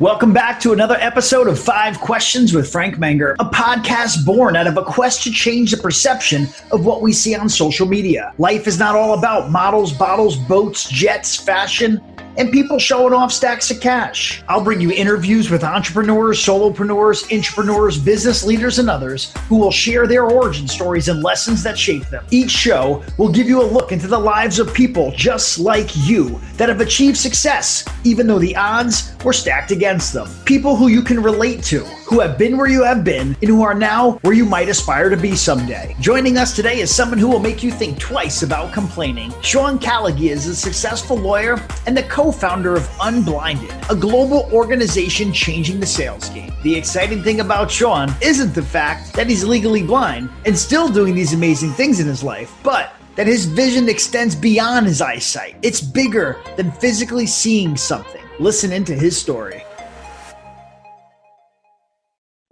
Welcome back to another episode of Five Questions with Frank Menger, a podcast born out of a quest to change the perception of what we see on social media. Life is not all about models, bottles, boats, jets, fashion and people showing off stacks of cash. I'll bring you interviews with entrepreneurs, solopreneurs, entrepreneurs, business leaders, and others who will share their origin stories and lessons that shape them. Each show will give you a look into the lives of people just like you that have achieved success, even though the odds were stacked against them. People who you can relate to, who have been where you have been, and who are now where you might aspire to be someday. Joining us today is someone who will make you think twice about complaining. Sean Callagy is a successful lawyer and the co founder of Unblinded, a global organization changing the sales game. The exciting thing about Sean isn't the fact that he's legally blind and still doing these amazing things in his life, but that his vision extends beyond his eyesight. It's bigger than physically seeing something. Listen into his story.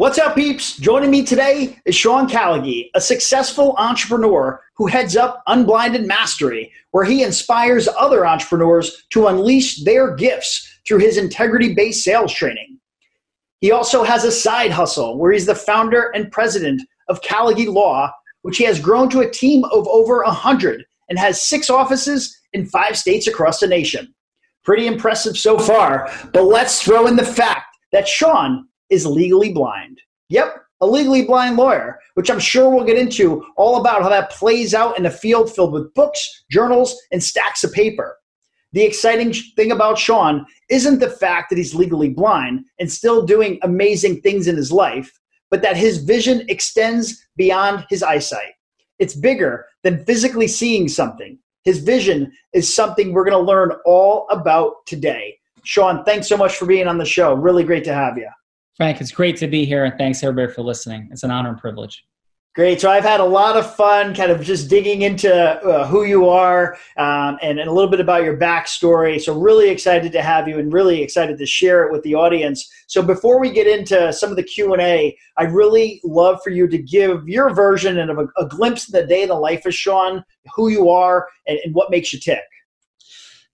What's up, peeps? Joining me today is Sean Callagy, a successful entrepreneur who heads up Unblinded Mastery, where he inspires other entrepreneurs to unleash their gifts through his integrity based sales training. He also has a side hustle where he's the founder and president of Callagy Law, which he has grown to a team of over 100 and has six offices in five states across the nation. Pretty impressive so far, but let's throw in the fact that Sean is legally blind. Yep, a legally blind lawyer, which I'm sure we'll get into all about how that plays out in a field filled with books, journals, and stacks of paper. The exciting thing about Sean isn't the fact that he's legally blind and still doing amazing things in his life, but that his vision extends beyond his eyesight. It's bigger than physically seeing something. His vision is something we're going to learn all about today. Sean, thanks so much for being on the show. Really great to have you. Frank, it's great to be here, and thanks everybody for listening. It's an honor and privilege. Great. So I've had a lot of fun kind of just digging into uh, who you are um, and, and, a little bit about your backstory. So really excited to have you and really excited to share it with the audience. So before we get into some of the Q&A, I'd really love for you to give your version and a, a glimpse of the day in the life of Sean, who you are, and, and what makes you tick.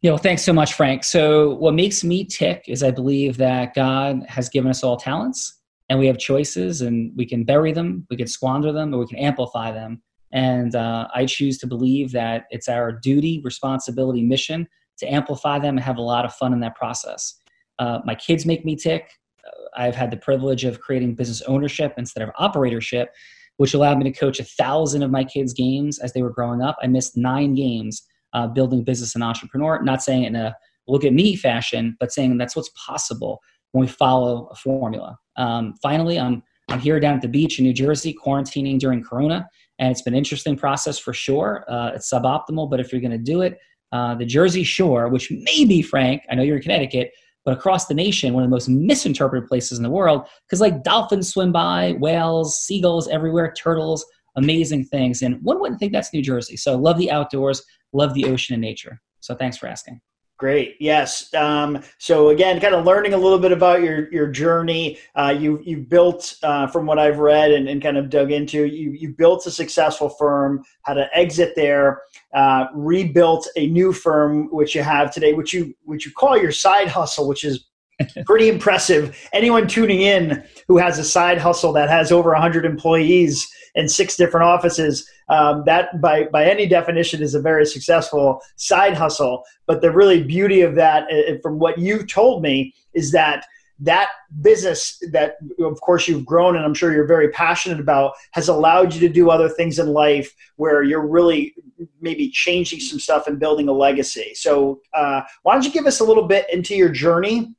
You know, thanks so much, Frank. So, what makes me tick is I believe that God has given us all talents and we have choices and we can bury them, we can squander them, or we can amplify them. And uh, I choose to believe that it's our duty, responsibility, mission to amplify them and have a lot of fun in that process. Uh, my kids make me tick. Uh, I've had the privilege of creating business ownership instead of operatorship, which allowed me to coach a thousand of my kids' games as they were growing up. I missed nine games uh, building business and entrepreneur. Not saying in a look at me fashion, but saying that's what's possible when we follow a formula. Um, finally, I'm I'm here down at the beach in New Jersey, quarantining during Corona, and it's been an interesting process for sure. Uh, it's suboptimal, but if you're going to do it, uh, the Jersey Shore, which may be Frank, I know you're in Connecticut, but across the nation, one of the most misinterpreted places in the world, because like dolphins swim by, whales, seagulls everywhere, turtles, amazing things, and one wouldn't think that's New Jersey. So love the outdoors love the ocean and nature. So thanks for asking. Great. Yes. Um, so again, kind of learning a little bit about your your journey. Uh, you you built, uh, from what I've read and, and kind of dug into, you you built a successful firm, had an exit there, uh, rebuilt a new firm, which you have today, which you which you call your side hustle, which is pretty impressive. Anyone tuning in who has a side hustle that has over 100 employees in six different offices, um, that by by any definition is a very successful side hustle. But the really beauty of that, uh, uh, from what you've told me, is that that business that of course you've grown and i'm sure you're very passionate about has allowed you to do other things in life where you're really maybe changing some stuff and building a legacy. So uh, why don't you give us a little bit into your journey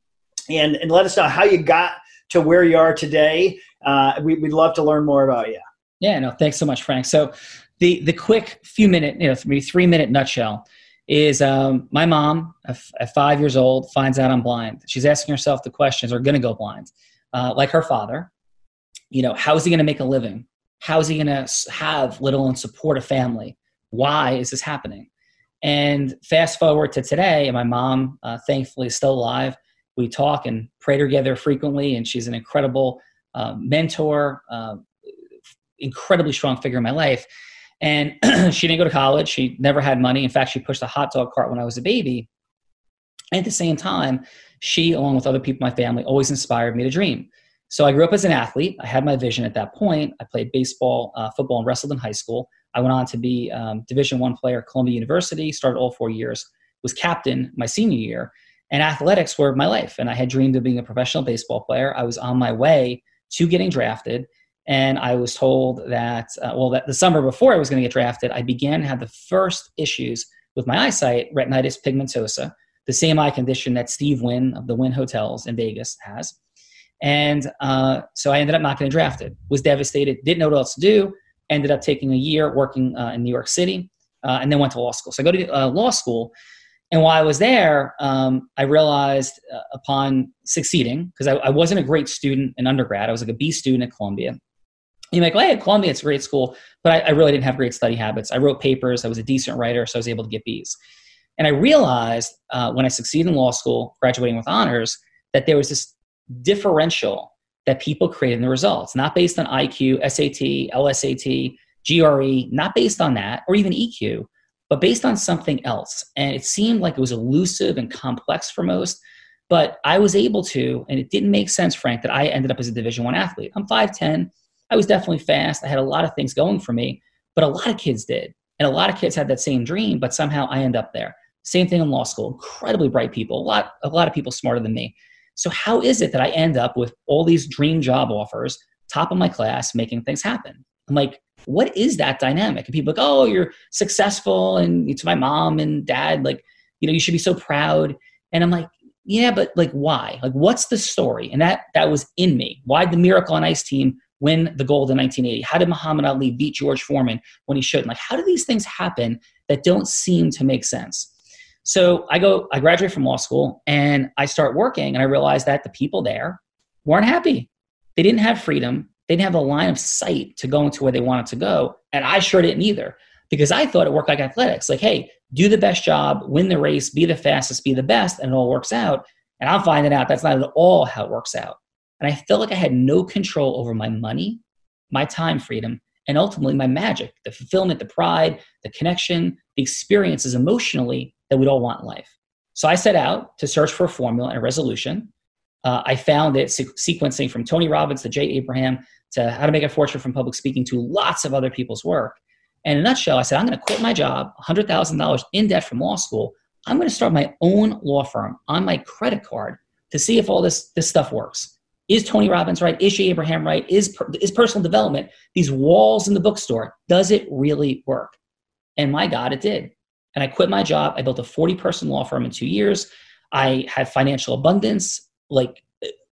and, and let us know how you got to where you are today. Uh, we, would love to learn more about you yeah, no, thanks so much, Frank. So the the quick few minute, you know, maybe three minute nutshell is um, my mom at five years old finds out I'm blind. She's asking herself the questions, are going to go blind, uh, like her father. You know, how is he going to make a living? How is he going to have little and support a family? Why is this happening? And fast forward to today, and my mom, uh, thankfully, is still alive. We talk and pray together frequently, and she's an incredible uh, mentor, uh, incredibly strong figure in my life. And she didn't go to college. She never had money. In fact, she pushed a hot dog cart when I was a baby. And at the same time, she, along with other people in my family, always inspired me to dream. So I grew up as an athlete. I had my vision at that point. I played baseball, uh, football, and wrestled in high school. I went on to be um, Division One player at Columbia University. Started all four years. Was captain my senior year, and athletics were my life. And I had dreamed of being a professional baseball player. I was on my way to getting drafted, and I was told that uh, well, that the summer before I was going to get drafted, I began to have the first issues with my eyesight, retinitis pigmentosa, the same eye condition that Steve Wynn of the Wynn Hotels in Vegas has. And uh, so I ended up not getting drafted. Was devastated. Didn't know what else to do. Ended up taking a year working uh, in New York City, uh, and then went to law school. So I go to uh, law school, and while I was there, um, I realized uh, upon succeeding because I, I, wasn't a great student in undergrad. I was like a B student at Columbia. You like, well, hey, Columbia, it's a great school, but I, I really didn't have great study habits. I wrote papers. I was a decent writer, so I was able to get B's. And I realized uh, when I succeeded in law school, graduating with honors, that there was this differential that people create in the results, not based on IQ, SAT, LSAT, GRE, not based on that, or even EQ, but based on something else. And it seemed like it was elusive and complex for most. But I was able to, and it didn't make sense, Frank, that I ended up as a Division One athlete. I'm 5'10. I was definitely fast. I had a lot of things going for me, but a lot of kids did. And a lot of kids had that same dream, but somehow I end up there. Same thing in law school. Incredibly bright people, a lot, a lot of people smarter than me. So, how is it that I end up with all these dream job offers, top of my class, making things happen? I'm like, what is that dynamic? And people like, oh, you're successful, and it's my mom and dad, like, you know, you should be so proud. And I'm like, yeah, but like, why? Like, what's the story? And that that was in me. Why the Miracle on Ice team win the gold in 1980? How did Muhammad Ali beat George Foreman when he shouldn't? Like, how do these things happen that don't seem to make sense? So I go, I graduate from law school and I start working and I realize that the people there weren't happy. They didn't have freedom. They didn't have a line of sight to go into where they wanted to go. And I sure didn't either because I thought it worked like athletics. Like, hey, do the best job, win the race, be the fastest, be the best, and it all works out. And I'm finding out that's not at all how it works out. And I felt like I had no control over my money, my time freedom, and ultimately my magic, the fulfillment, the pride, the connection, the experiences emotionally that we'd all want in life. So I set out to search for a formula and a resolution. Uh, I found it se- sequencing from Tony Robbins to Jay Abraham to How to Make a Fortune from Public Speaking to lots of other people's work. And in a nutshell, I said, I'm going to quit my job, $100,000 in debt from law school. I'm going to start my own law firm on my credit card to see if all this, this stuff works. Is Tony Robbins right? Is Jay Abraham right? Is, is personal development, these walls in the bookstore, does it really work? And my God, it did and I quit my job. I built a 40 person law firm in two years. I had financial abundance, like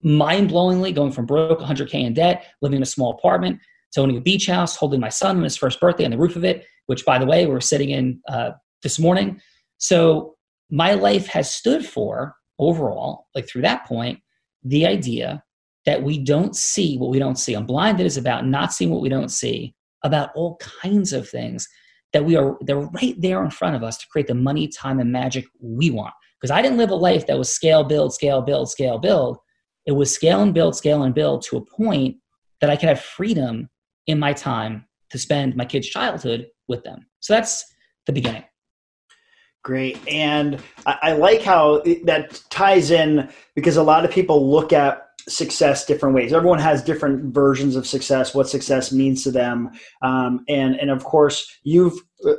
mind blowingly, going from broke 100K in debt, living in a small apartment, to owning a beach house, holding my son on his first birthday on the roof of it, which, by the way, we're sitting in uh, this morning. So my life has stood for overall, like through that point, the idea that we don't see what we don't see. Unblinded is about not seeing what we don't see, about all kinds of things that we are they're right there in front of us to create the money, time, and magic we want. Because I didn't live a life that was scale, build, scale, build, scale, build. It was scale and build, scale and build to a point that I could have freedom in my time to spend my kids' childhood with them. So that's the beginning. Great. And I, I like how that ties in because a lot of people look at success different ways. Everyone has different versions of success, what success means to them, um, and and of course you've uh,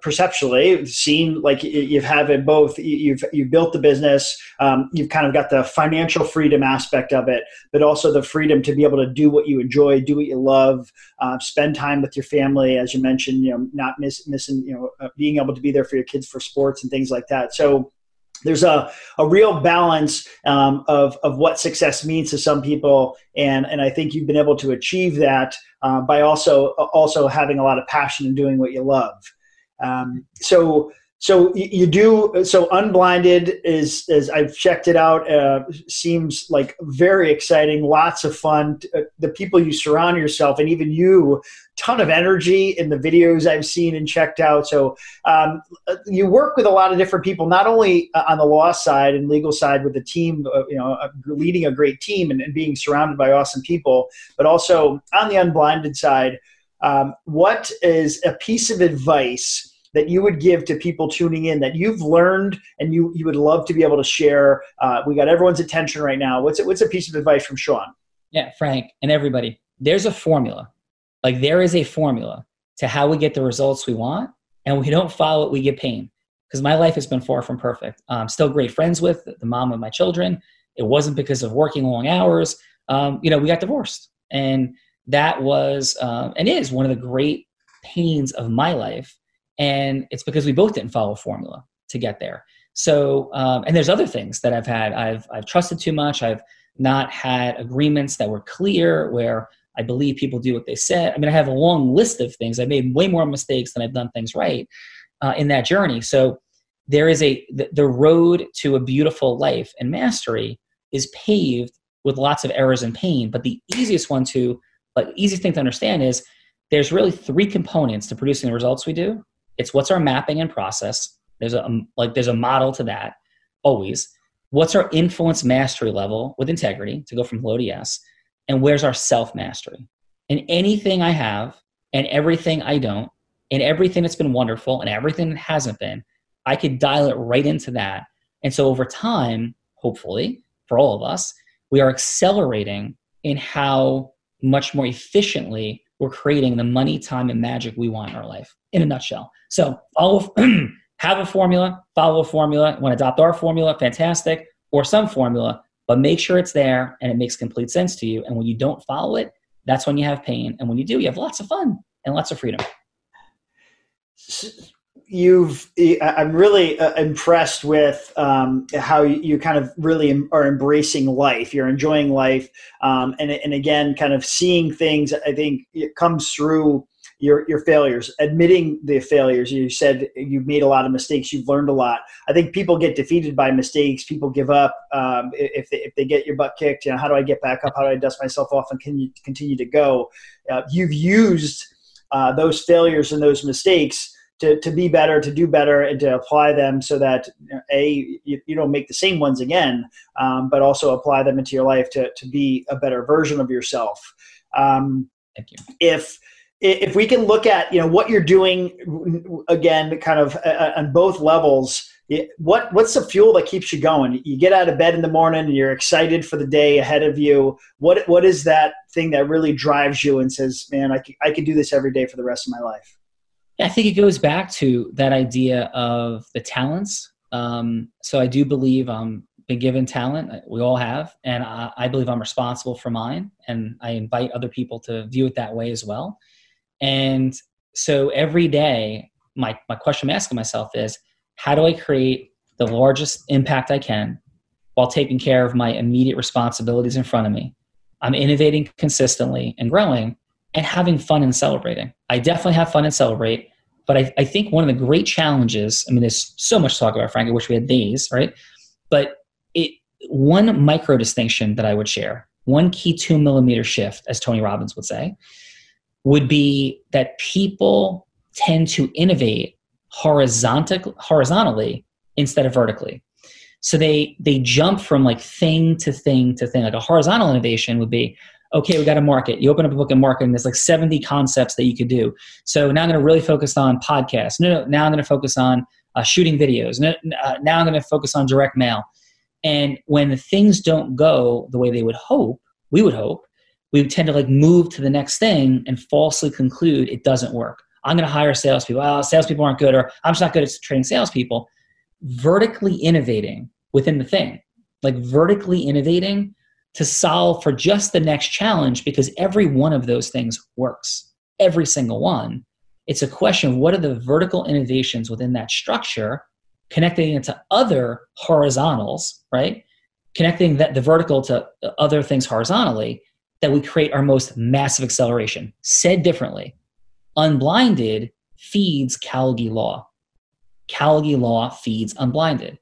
perceptually seen like you've had it both. You've you've built the business. Um, you've kind of got the financial freedom aspect of it, but also the freedom to be able to do what you enjoy, do what you love, uh, spend time with your family, as you mentioned. You know, not miss, missing. You know, uh, being able to be there for your kids for sports and things like that. So there's a, a real balance um, of, of what success means to some people. And, and i think you've been able to achieve that uh, by also also having a lot of passion and doing what you love. Um, so so you do so unblinded is as i've checked it out uh, seems like very exciting lots of fun. Uh, the people you surround yourself and even you ton of energy in the videos i've seen and checked out. So um, uh, you work with a lot of different people not only uh, on the law side and legal side with the team you know leading a great team and, and, being surrounded by awesome people but also on the unblinded side um, what is a piece of advice that you would give to people tuning in that you've learned and you you would love to be able to share? Uh, we got everyone's attention right now. What's what's a piece of advice from Sean? Yeah, Frank and everybody. There's a formula. Like there is a formula to how we get the results we want, and we don't follow it, we get pain. Because my life has been far from perfect. I'm still great friends with the mom of my children. It wasn't because of working long hours. Um, you know, we got divorced, and that was um, and is one of the great pains of my life. And it's because we both didn't follow a formula to get there. So, um, and there's other things that I've had. I've I've trusted too much. I've not had agreements that were clear where I believe people do what they said. I mean, I have a long list of things. I've made way more mistakes than I've done things right uh, in that journey. So there is a the, the road to a beautiful life and mastery is paved with lots of errors and pain. But the easiest one to, like, easiest thing to understand is there's really three components to producing the results we do. It's what's our mapping and process. There's a um, like there's a model to that always. What's our influence mastery level with integrity to go from low to yes, and where's our self mastery? And anything I have and everything I don't, and everything that's been wonderful and everything that hasn't been, I could dial it right into that. And so over time, hopefully, for all of us, we are accelerating in how much more efficiently we're creating the money, time, and magic we want in our life in a nutshell. So follow, have a formula, follow a formula. Want to adopt our formula? Fantastic. Or some formula, but make sure it's there and it makes complete sense to you. And when you don't follow it, that's when you have pain. And when you do, you have lots of fun and lots of freedom you've i'm really uh, impressed with um, how you kind of really are embracing life. You're enjoying life um, and, and again kind of seeing things i think it comes through your, your failures. Admitting the failures you said you've made a lot of mistakes you've learned a lot. I think people get defeated by mistakes people give up um, if, they, if they get your butt kicked you know how do i get back up? How do i dust myself off and can you continue to go? Uh, you've used uh, those failures and those mistakes to, to be better, to do better, and to apply them so that a you, you, don't make the same ones again, um, but also apply them into your life to to be a better version of yourself. Um, Thank you. If if we can look at you know what you're doing again, kind of uh, on both levels. What what's the fuel that keeps you going? You get out of bed in the morning and you're excited for the day ahead of you. What what is that thing that really drives you and says, "Man, I I could do this every day for the rest of my life." I think it goes back to that idea of the talents. Um, so I do believe I'm been given talent. We all have, and I, I, believe I'm responsible for mine. And I invite other people to view it that way as well. And so every day, my my question I'm asking myself is, how do I create the largest impact I can while taking care of my immediate responsibilities in front of me? I'm innovating consistently and growing and having fun and celebrating. I definitely have fun and celebrate. But I, I think one of the great challenges, I mean, there's so much talk about, Frank. I wish we had these, right? But it one micro distinction that I would share, one key two millimeter shift, as Tony Robbins would say, would be that people tend to innovate horizontal, horizontally instead of vertically. So they they jump from like thing to thing to thing. Like a horizontal innovation would be, okay, we got to market. You open up a book in marketing, there's like 70 concepts that you could do. So now I'm going to really focus on podcasts. No, no, now I'm going to focus on uh, shooting videos. No, uh, now I'm going to focus on direct mail. And when things don't go the way they would hope, we would hope, we tend to like move to the next thing and falsely conclude it doesn't work. I'm going to hire salespeople. Oh, salespeople aren't good, or I'm just not good at training salespeople. Vertically innovating within the thing, like vertically innovating to solve for just the next challenge because every one of those things works, every single one. It's a question of what are the vertical innovations within that structure, connecting it to other horizontals, right? Connecting that the vertical to other things horizontally that we create our most massive acceleration. Said differently, unblinded feeds Callagy law. Callagy law feeds unblinded.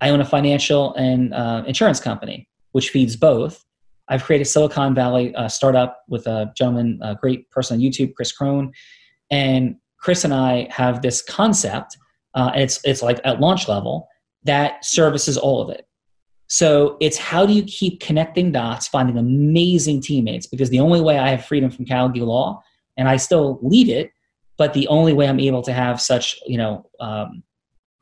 I own a financial and uh, insurance company which feeds both. I've created Silicon Valley uh, startup with a gentleman, a great person on YouTube, Chris Crone, and Chris and I have this concept. Uh, and it's it's like at launch level that services all of it. So it's how do you keep connecting dots, finding amazing teammates? Because the only way I have freedom from Callagy Law, and I still lead it, but the only way I'm able to have such, you know, um,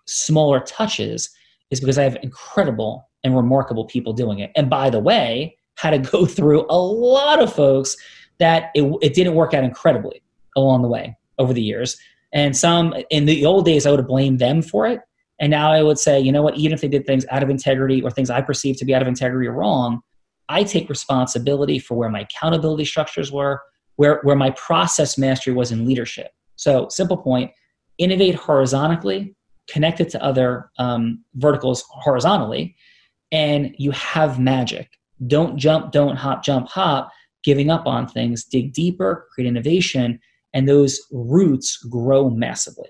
smaller touches is because I have incredible and remarkable people doing it. And by the way, had to go through a lot of folks that it, it didn't work out incredibly along the way over the years. And some in the old days, I would have blamed them for it. And now I would say, you know what, even if they did things out of integrity or things I perceive to be out of integrity or wrong, I take responsibility for where my accountability structures were, where, where my process mastery was in leadership. So, simple point innovate horizontally, connect it to other um, verticals horizontally, and you have magic. Don't jump, don't hop, jump, hop, giving up on things. Dig deeper, create innovation, and those roots grow massively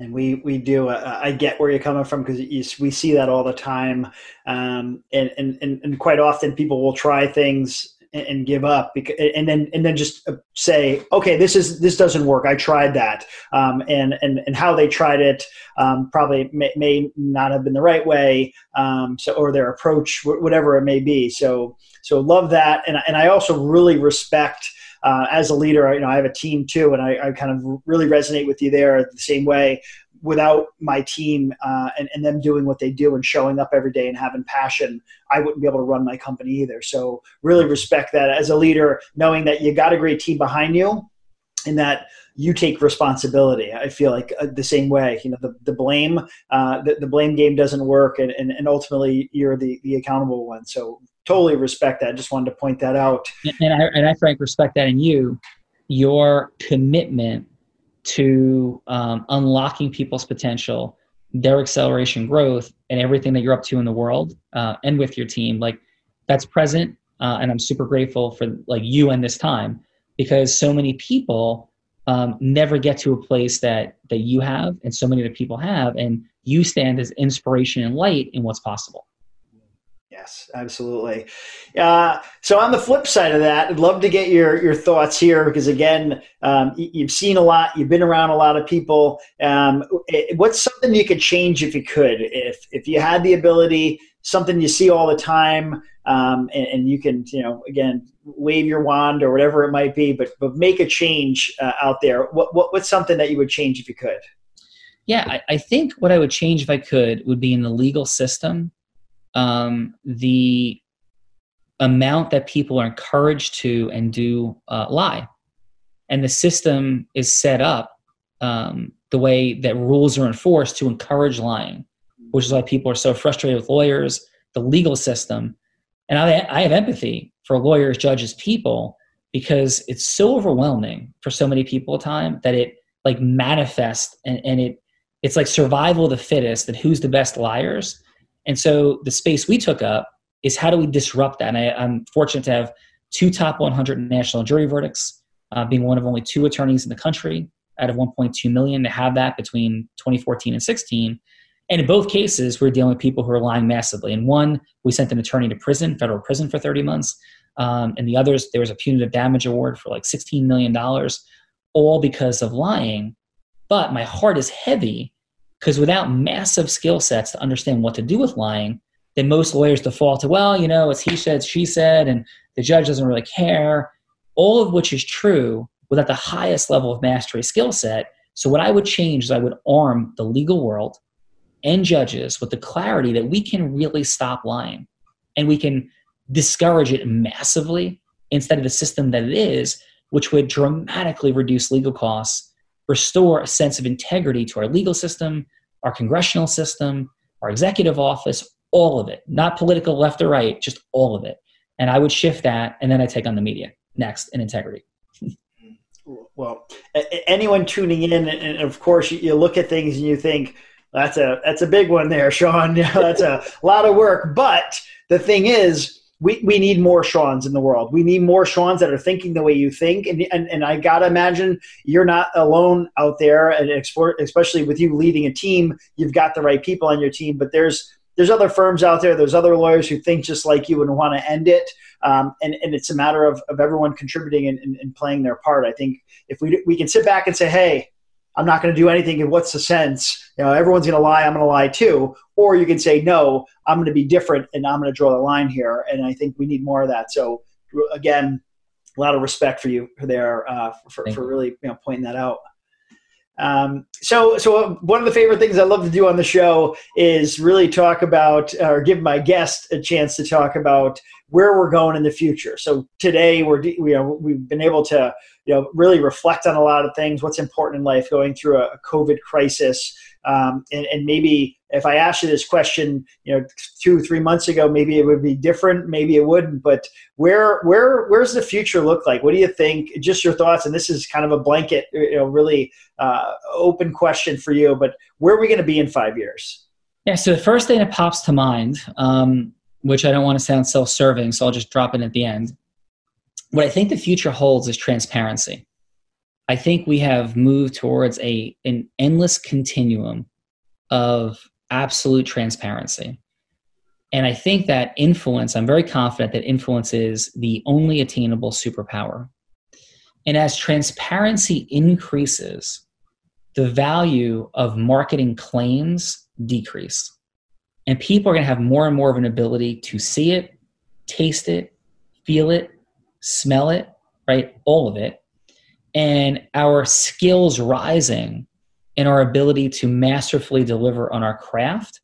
and we we do uh, i get where you're coming from because we see that all the time um, and, and and quite often people will try things and, give up because, and then and then just uh, say okay this is this doesn't work. I tried that. Um, and and and how they tried it um, probably may, may, not have been the right way um, so or their approach whatever it may be. So so love that. And, and i also really respect uh, as a leader, you know, I have a team too, and I, I, kind of really resonate with you there the same way. Without my team uh, and, and them doing what they do and showing up every day and having passion, I wouldn't be able to run my company either. So really respect that as a leader, knowing that you got a great team behind you, and that you take responsibility. I feel like uh, the same way, you know, the, the blame, uh, the, the blame game doesn't work and, and, and ultimately you're the, the accountable one. So totally respect that. Just wanted to point that out. And I, and I Frank, respect that in you, your commitment to um, unlocking people's potential, their acceleration growth, and everything that you're up to in the world uh, and with your team. Like that's present. Uh, and I'm super grateful for like you and this time because so many people um, never get to a place that that you have and so many other people have and you stand as inspiration and light in what's possible Yes, absolutely. Uh, so on the flip side of that, I'd love to get your your thoughts here because again, um, you've seen a lot, you've been around a lot of people. Um, what's something you could change if you could, if if you had the ability, something you see all the time, um, and, and, you can, you know, again, wave your wand or whatever it might be, but but make a change uh, out there. What, what what's something that you would change if you could? Yeah, I, I think what I would change if I could would be in the legal system um, the amount that people are encouraged to and do uh, lie. And the system is set up um, the way that rules are enforced to encourage lying, which is why people are so frustrated with lawyers, the legal system. And I, I have empathy for lawyers, judges, people, because it's so overwhelming for so many people at time that it like manifests and, and it it's like survival of the fittest that who's the best liars and so the space we took up is how do we disrupt that? And I, am fortunate to have two top 100 national jury verdicts, uh, being one of only two attorneys in the country out of 1.2 million to have that between 2014 and 16. And in both cases, we're dealing with people who are lying massively. In one, we sent an attorney to prison, federal prison for 30 months. Um, and the others, there was a punitive damage award for like $16 million, all because of lying. But my heart is heavy because without massive skill sets to understand what to do with lying, then most lawyers default to, well, you know, it's he said, she said, and the judge doesn't really care. All of which is true without the highest level of mastery skill set. So, what I would change is I would arm the legal world and judges with the clarity that we can really stop lying and we can discourage it massively instead of the system that it is, which would dramatically reduce legal costs restore a sense of integrity to our legal system, our congressional system, our executive office, all of it, not political left or right, just all of it. And I would shift that, and then I take on the media next in integrity. well, anyone tuning in, and of course, you look at things and you think, that's a that's a big one there, Sean. that's a lot of work. But the thing is, we, we need more Seans in the world. We need more Seans that are thinking the way you think. And, and, and I got to imagine you're not alone out there, and especially with you leading a team, you've got the right people on your team. But there's there's other firms out there, there's other lawyers who think just like you and want to end it. Um, and, and it's a matter of, of everyone contributing and, and, and playing their part. I think if we, we can sit back and say, hey, I'm not going to do anything. And what's the sense? You know, everyone's going to lie. I'm going to lie too. Or you can say, no, I'm going to be different and I'm going to draw the line here. And I think we need more of that. So again, a lot of respect for you there uh, for, for really you know, pointing that out. Um, so, so one of the favorite things I love to do on the show is really talk about or give my guest a chance to talk about where we're going in the future. So today we're we are, we've been able to you know really reflect on a lot of things, what's important in life, going through a, a COVID crisis, um, and, and, maybe if I asked you this question, you know, two three months ago, maybe it would be different, maybe it wouldn't. But where where where's the future look like? What do you think? Just your thoughts. And this is kind of a blanket, you know, really uh, open question for you. But where are we going to be in five years? Yeah. So the first thing that pops to mind, um, which I don't want to sound self-serving, so I'll just drop it at the end. What I think the future holds is transparency. I think we have moved towards a an endless continuum of absolute transparency. And I think that influence, I'm very confident that influence is the only attainable superpower. And as transparency increases, the value of marketing claims decrease. And people are going to have more and more of an ability to see it, taste it, feel it, smell it, right? All of it and our skills rising and our ability to masterfully deliver on our craft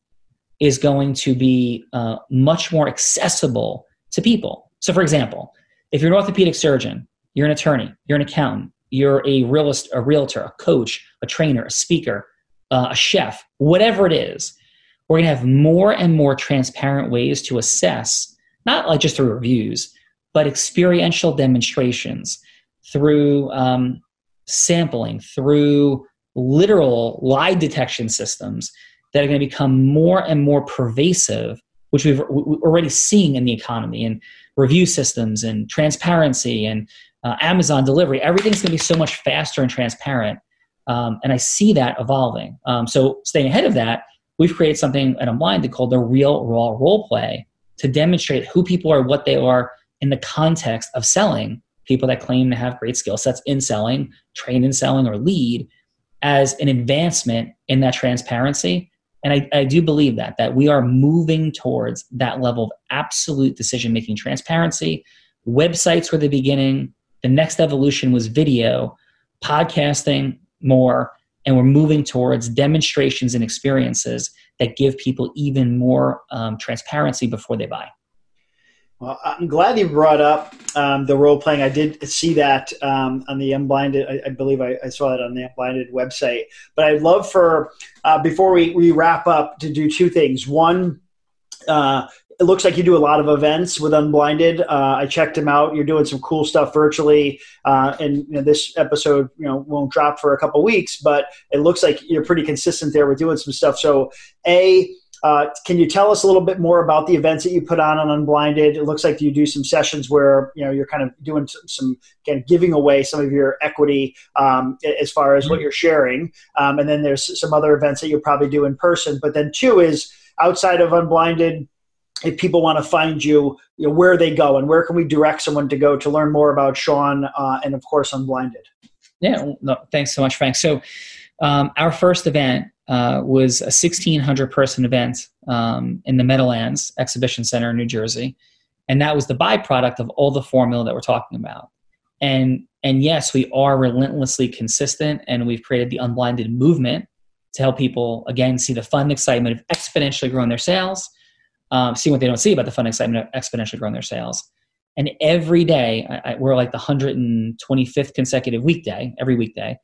is going to be uh, much more accessible to people. So, for example, if you're an orthopedic surgeon, you're an attorney, you're an accountant, you're a realist, a realtor, a coach, a trainer, a speaker, uh, a chef, whatever it is, we're going to have more and more transparent ways to assess, not like just through reviews, but experiential demonstrations through um, sampling, through literal lie detection systems that are going to become more and more pervasive, which we've we're already seeing in the economy and review systems and transparency and uh, Amazon delivery. Everything's going to be so much faster and transparent. Um, and I see that evolving. Um, so staying ahead of that, we've created something at Unblinded called the Real Raw Role Play to demonstrate who people are, what they are in the context of selling people that claim to have great skill sets in selling, train in selling, or lead as an advancement in that transparency. And I, I do believe that, that we are moving towards that level of absolute decision making transparency. Websites were the beginning. The next evolution was video, podcasting more, and we're moving towards demonstrations and experiences that give people even more um, transparency before they buy. Well, I'm glad you brought up um, the role playing. I did see that um, on the Unblinded. I, I believe I, I, saw that on the Unblinded website. But I'd love for uh, before we, we wrap up to do two things. One, uh, it looks like you do a lot of events with Unblinded. Uh, I checked them out. You're doing some cool stuff virtually, uh, and you know, this episode you know won't drop for a couple weeks, but it looks like you're pretty consistent there with doing some stuff. So, a uh, can you tell us a little bit more about the events that you put on on Unblinded? It looks like you do some sessions where you know you're kind of doing some, some again giving away some of your equity um, as far as what mm-hmm. you're sharing, um, and then there's some other events that you'll probably do in person. But then two is outside of Unblinded. If people want to find you, you know, where are they go and where can we direct someone to go to learn more about Sean uh, and of course Unblinded? Yeah, no, thanks so much, Frank. So um, our first event uh, was a 1,600 person event um, in the Meadowlands Exhibition Center in New Jersey. And that was the byproduct of all the formula that we're talking about. And, and yes, we are relentlessly consistent, and we've created the Unblinded movement to help people, again, see the fun excitement of exponentially growing their sales, um, see what they don't see about the fun excitement of exponentially growing their sales. And every day, I, I, we're like the 125th consecutive weekday, every weekday,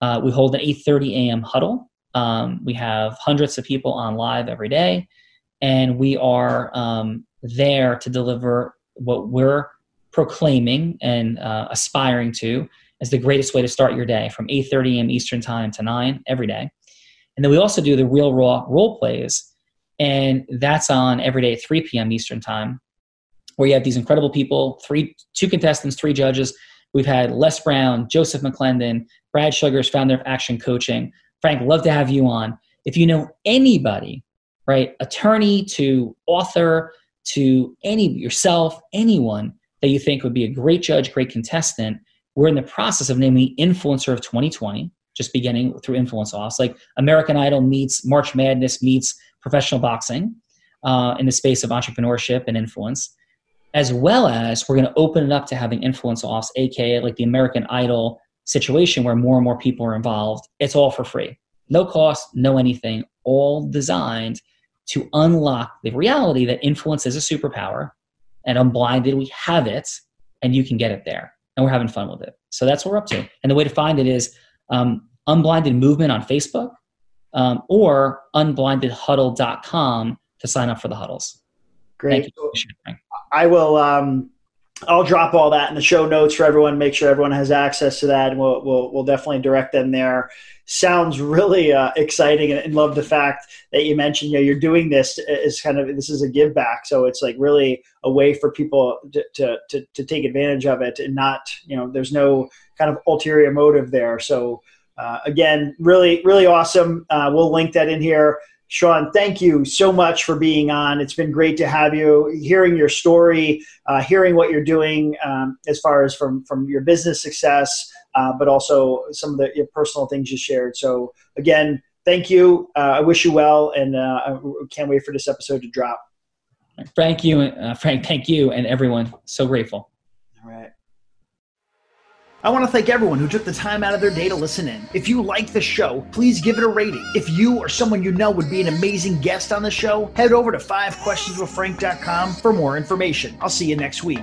uh, we hold an 8.30 a.m. huddle um, we have hundreds of people on live every day, and we are um, there to deliver what we're proclaiming and uh, aspiring to as the greatest way to start your day from 8.30 a.m. Eastern Time to 9 every day. And then we also do the Real Raw role plays, and that's on every day at 3 p.m. Eastern Time, where you have these incredible people, three, two contestants, three judges. We've had Les Brown, Joseph McClendon, Brad Sugars, founder of Action Coaching, Frank, love to have you on. If you know anybody, right, attorney to author to any yourself, anyone that you think would be a great judge, great contestant, we're in the process of naming influencer of 2020, just beginning through influence offs. Like American Idol meets March Madness meets professional boxing uh, in the space of entrepreneurship and influence, as well as we're going to open it up to having influence offs, aka like the American Idol situation where more and more people are involved. It's all for free. No cost, no anything, all designed to unlock the reality that influence is a superpower and unblinded, we have it and you can get it there. And we're having fun with it. So that's what we're up to. And the way to find it is um, Unblinded Movement on Facebook um, or unblindedhuddle.com to sign up for the huddles. Great. I will. Um, I'll drop all that in the show notes for everyone. Make sure everyone has access to that, and we'll we'll, we'll definitely direct them there. Sounds really uh, exciting, and, and, love the fact that you mentioned. You know, you're doing this is kind of this is a give back, so it's like really a way for people to to to, to take advantage of it, and not you know, there's no kind of ulterior motive there. So uh, again, really really awesome. Uh, we'll link that in here. Sean, thank you so much for being on. It's been great to have you, hearing your story, uh, hearing what you're doing um, as far as from from your business success, uh, but also some of the personal things you shared. So again, thank you. Uh, I wish you well, and uh, I can't wait for this episode to drop. Thank you, uh, Frank. Thank you, and everyone. So grateful. All right. I want to thank everyone who took the time out of their day to listen in. If you like the show, please give it a rating. If you or someone you know would be an amazing guest on the show, head over to 5questionswithfrank.com for more information. I'll see you next week.